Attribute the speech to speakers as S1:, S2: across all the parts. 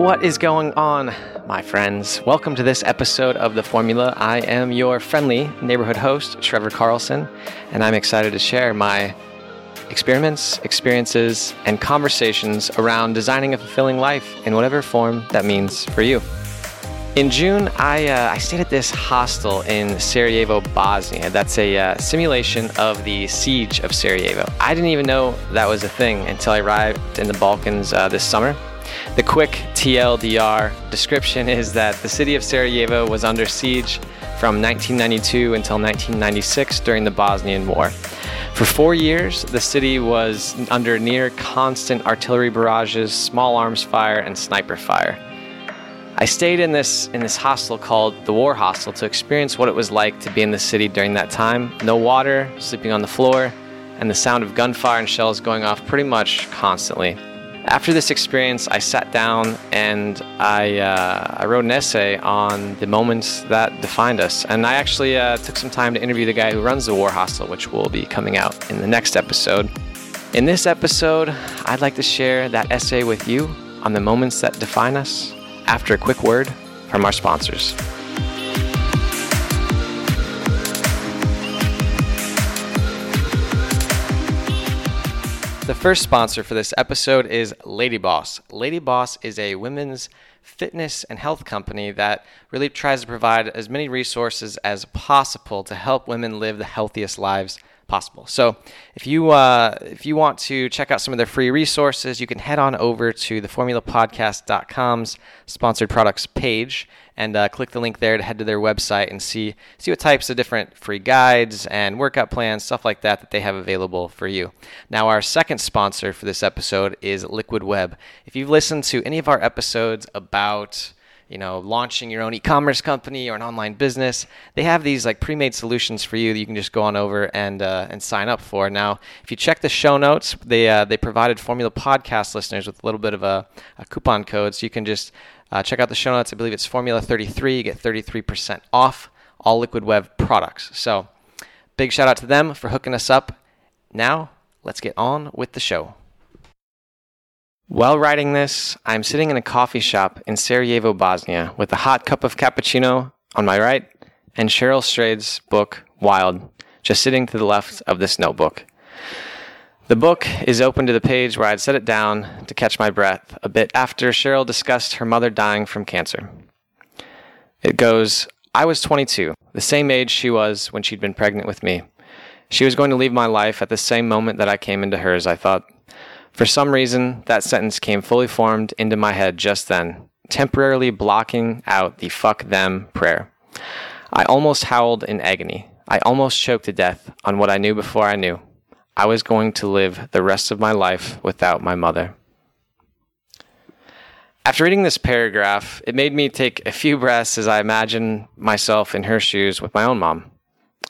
S1: What is going on, my friends? Welcome to this episode of The Formula. I am your friendly neighborhood host, Trevor Carlson, and I'm excited to share my experiments, experiences, and conversations around designing a fulfilling life in whatever form that means for you. In June, I, uh, I stayed at this hostel in Sarajevo, Bosnia. That's a uh, simulation of the siege of Sarajevo. I didn't even know that was a thing until I arrived in the Balkans uh, this summer. The quick TLDR description is that the city of Sarajevo was under siege from 1992 until 1996 during the Bosnian War. For four years, the city was under near constant artillery barrages, small arms fire, and sniper fire. I stayed in this in this hostel called the War Hostel to experience what it was like to be in the city during that time. No water, sleeping on the floor, and the sound of gunfire and shells going off pretty much constantly. After this experience, I sat down and I, uh, I wrote an essay on the moments that defined us. And I actually uh, took some time to interview the guy who runs the War Hostel, which will be coming out in the next episode. In this episode, I'd like to share that essay with you on the moments that define us after a quick word from our sponsors. The first sponsor for this episode is Lady Boss. Lady Boss is a women's fitness and health company that really tries to provide as many resources as possible to help women live the healthiest lives possible. So if you uh, if you want to check out some of their free resources, you can head on over to the formulapodcast.com's sponsored products page and uh, click the link there to head to their website and see see what types of different free guides and workout plans, stuff like that, that they have available for you. Now, our second sponsor for this episode is Liquid Web. If you've listened to any of our episodes about you know, launching your own e-commerce company or an online business, they have these like pre-made solutions for you that you can just go on over and uh, and sign up for. Now, if you check the show notes, they uh, they provided Formula Podcast listeners with a little bit of a, a coupon code, so you can just uh, check out the show notes. I believe it's Formula 33. You get 33% off all Liquid Web products. So, big shout out to them for hooking us up. Now, let's get on with the show. While writing this, I'm sitting in a coffee shop in Sarajevo, Bosnia, with a hot cup of cappuccino on my right and Cheryl Strayed's book, Wild, just sitting to the left of this notebook. The book is open to the page where I'd set it down to catch my breath a bit after Cheryl discussed her mother dying from cancer. It goes, I was 22, the same age she was when she'd been pregnant with me. She was going to leave my life at the same moment that I came into hers, I thought. For some reason, that sentence came fully formed into my head just then, temporarily blocking out the fuck them prayer. I almost howled in agony. I almost choked to death on what I knew before I knew. I was going to live the rest of my life without my mother. After reading this paragraph, it made me take a few breaths as I imagined myself in her shoes with my own mom.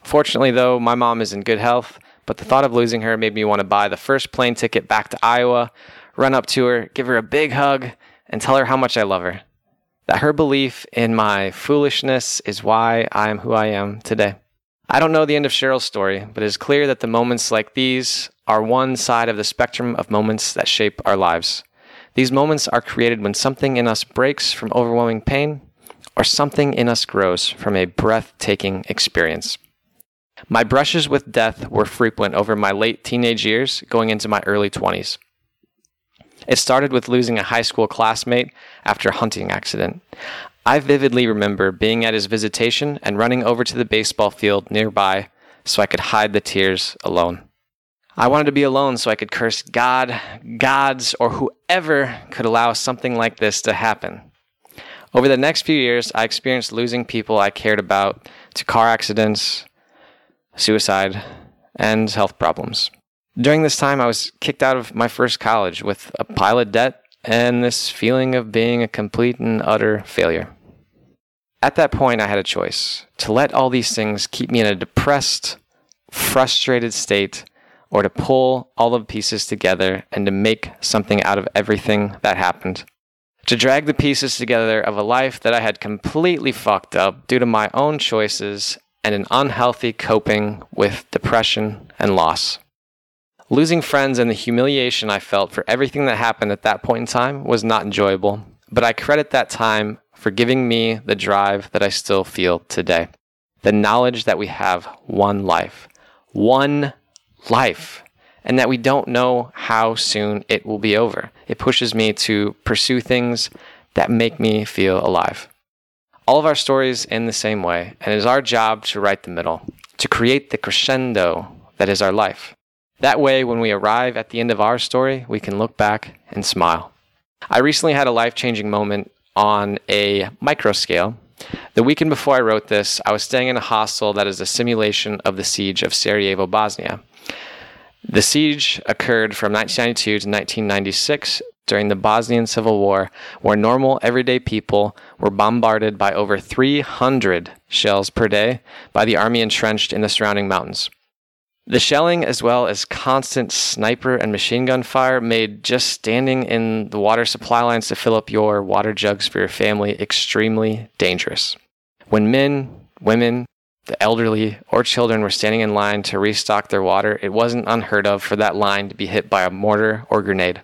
S1: Fortunately, though, my mom is in good health but the thought of losing her made me want to buy the first plane ticket back to Iowa, run up to her, give her a big hug, and tell her how much I love her. That her belief in my foolishness is why I am who I am today. I don't know the end of Cheryl's story, but it is clear that the moments like these are one side of the spectrum of moments that shape our lives. These moments are created when something in us breaks from overwhelming pain or something in us grows from a breathtaking experience. My brushes with death were frequent over my late teenage years, going into my early 20s. It started with losing a high school classmate after a hunting accident. I vividly remember being at his visitation and running over to the baseball field nearby so I could hide the tears alone. I wanted to be alone so I could curse God, gods, or whoever could allow something like this to happen. Over the next few years, I experienced losing people I cared about to car accidents, suicide, and health problems. During this time, I was kicked out of my first college with a pile of debt and this feeling of being a complete and utter failure. At that point, I had a choice to let all these things keep me in a depressed, frustrated state, or to pull all the pieces together and to make something out of everything that happened. To drag the pieces together of a life that I had completely fucked up due to my own choices and an unhealthy coping with depression and loss. Losing friends and the humiliation I felt for everything that happened at that point in time was not enjoyable, but I credit that time for giving me the drive that I still feel today. The knowledge that we have one life, one life, and that we don't know how soon it will be over. It pushes me to pursue things that make me feel alive. All of our stories end the same way, and it is our job to write the middle, to create the crescendo that is our life. That way, when we arrive at the end of our story, we can look back and smile. I recently had a life changing moment on a micro scale. The weekend before I wrote this, I was staying in a hostel that is a simulation of the siege of Sarajevo, Bosnia. The siege occurred from 1992 to 1996 during the Bosnian Civil War, where normal, everyday people were bombarded by over 300 shells per day by the army entrenched in the surrounding mountains. The shelling, as well as constant sniper and machine gun fire, made just standing in the water supply lines to fill up your water jugs for your family extremely dangerous. When men, women, the elderly, or children were standing in line to restock their water, it wasn't unheard of for that line to be hit by a mortar or grenade.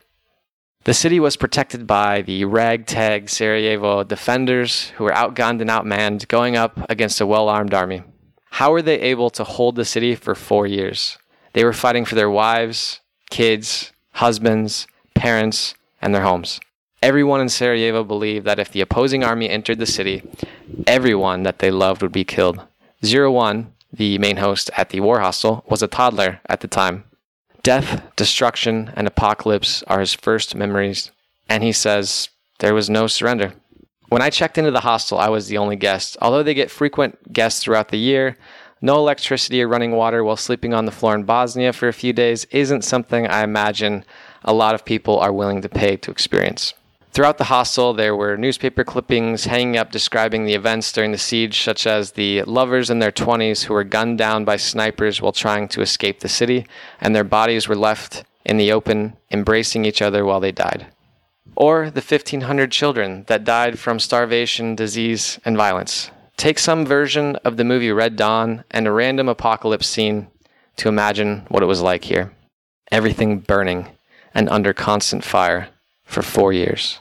S1: The city was protected by the ragtag Sarajevo defenders who were outgunned and outmanned, going up against a well armed army. How were they able to hold the city for four years? They were fighting for their wives, kids, husbands, parents, and their homes. Everyone in Sarajevo believed that if the opposing army entered the city, everyone that they loved would be killed. Zero One, the main host at the war hostel, was a toddler at the time. Death, destruction, and apocalypse are his first memories, and he says there was no surrender. When I checked into the hostel, I was the only guest. Although they get frequent guests throughout the year, no electricity or running water while sleeping on the floor in Bosnia for a few days isn't something I imagine a lot of people are willing to pay to experience. Throughout the hostel, there were newspaper clippings hanging up describing the events during the siege, such as the lovers in their 20s who were gunned down by snipers while trying to escape the city, and their bodies were left in the open, embracing each other while they died. Or the 1,500 children that died from starvation, disease, and violence. Take some version of the movie Red Dawn and a random apocalypse scene to imagine what it was like here. Everything burning and under constant fire for four years.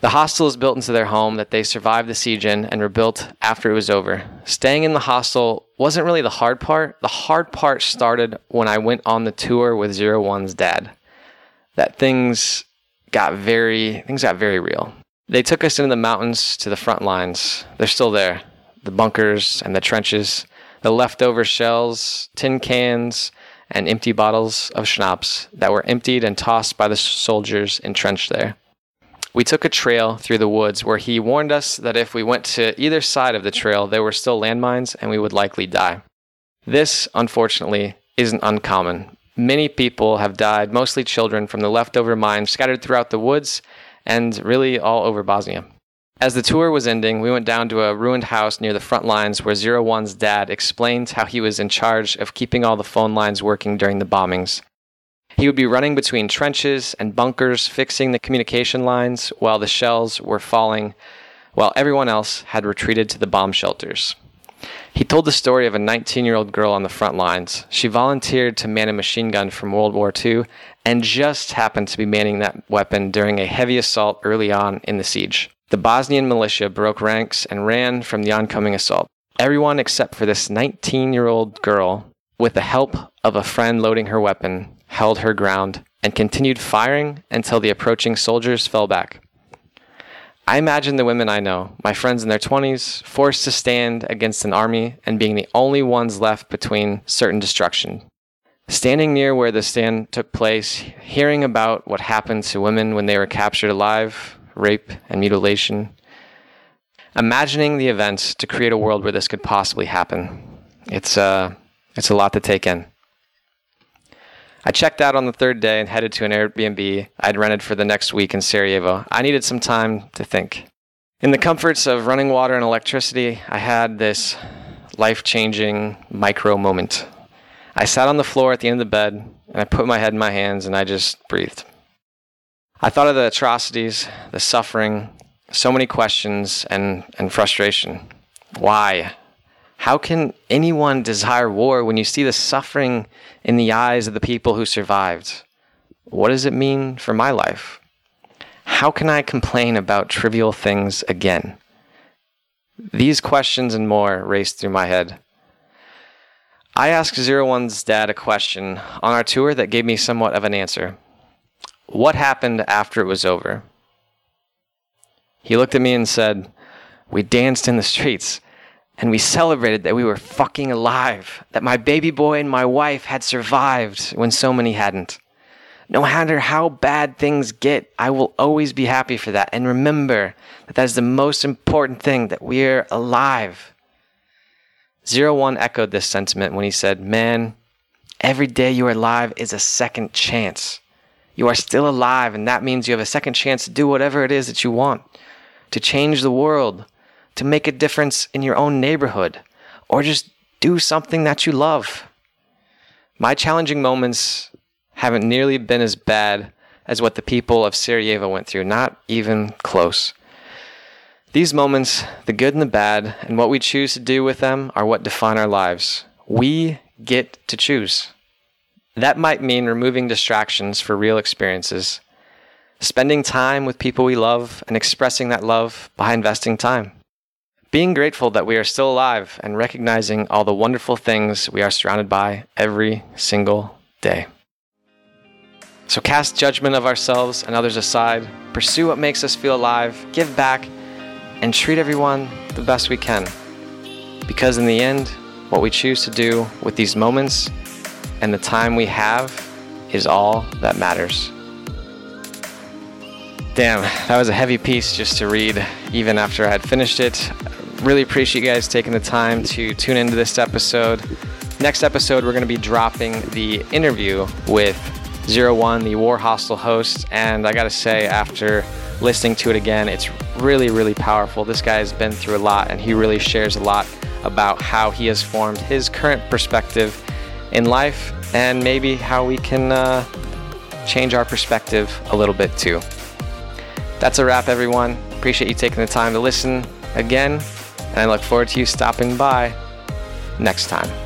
S1: The hostel is built into their home that they survived the siege in and were built after it was over. Staying in the hostel wasn't really the hard part. The hard part started when I went on the tour with Zero One's dad. That things got very things got very real. They took us into the mountains to the front lines. They're still there. The bunkers and the trenches, the leftover shells, tin cans, and empty bottles of schnapps that were emptied and tossed by the soldiers entrenched there. We took a trail through the woods where he warned us that if we went to either side of the trail, there were still landmines and we would likely die. This, unfortunately, isn't uncommon. Many people have died, mostly children, from the leftover mines scattered throughout the woods and really all over Bosnia. As the tour was ending, we went down to a ruined house near the front lines where Zero One's dad explained how he was in charge of keeping all the phone lines working during the bombings. He would be running between trenches and bunkers, fixing the communication lines while the shells were falling, while everyone else had retreated to the bomb shelters. He told the story of a 19 year old girl on the front lines. She volunteered to man a machine gun from World War II and just happened to be manning that weapon during a heavy assault early on in the siege. The Bosnian militia broke ranks and ran from the oncoming assault. Everyone except for this 19 year old girl, with the help of a friend loading her weapon, held her ground, and continued firing until the approaching soldiers fell back. I imagine the women I know, my friends in their 20s, forced to stand against an army and being the only ones left between certain destruction. Standing near where the stand took place, hearing about what happened to women when they were captured alive, rape and mutilation, imagining the events to create a world where this could possibly happen. It's, uh, it's a lot to take in. I checked out on the third day and headed to an Airbnb I'd rented for the next week in Sarajevo. I needed some time to think. In the comforts of running water and electricity, I had this life changing micro moment. I sat on the floor at the end of the bed and I put my head in my hands and I just breathed. I thought of the atrocities, the suffering, so many questions and, and frustration. Why? How can anyone desire war when you see the suffering in the eyes of the people who survived? What does it mean for my life? How can I complain about trivial things again? These questions and more raced through my head. I asked Zero One's dad a question on our tour that gave me somewhat of an answer. What happened after it was over? He looked at me and said, We danced in the streets and we celebrated that we were fucking alive, that my baby boy and my wife had survived when so many hadn't. No matter how bad things get, I will always be happy for that. And remember that that is the most important thing that we're alive. Zero One echoed this sentiment when he said, Man, every day you are alive is a second chance. You are still alive, and that means you have a second chance to do whatever it is that you want to change the world, to make a difference in your own neighborhood, or just do something that you love. My challenging moments haven't nearly been as bad as what the people of Sarajevo went through, not even close. These moments, the good and the bad, and what we choose to do with them are what define our lives. We get to choose. That might mean removing distractions for real experiences, spending time with people we love, and expressing that love by investing time. Being grateful that we are still alive and recognizing all the wonderful things we are surrounded by every single day. So cast judgment of ourselves and others aside, pursue what makes us feel alive, give back, and treat everyone the best we can. Because in the end, what we choose to do with these moments and the time we have is all that matters. Damn, that was a heavy piece just to read, even after I had finished it. Really appreciate you guys taking the time to tune into this episode. Next episode, we're going to be dropping the interview with Zero One, the War Hostel host. And I got to say, after listening to it again, it's really, really powerful. This guy has been through a lot and he really shares a lot about how he has formed his current perspective in life and maybe how we can uh, change our perspective a little bit too. That's a wrap, everyone. Appreciate you taking the time to listen again, and I look forward to you stopping by next time.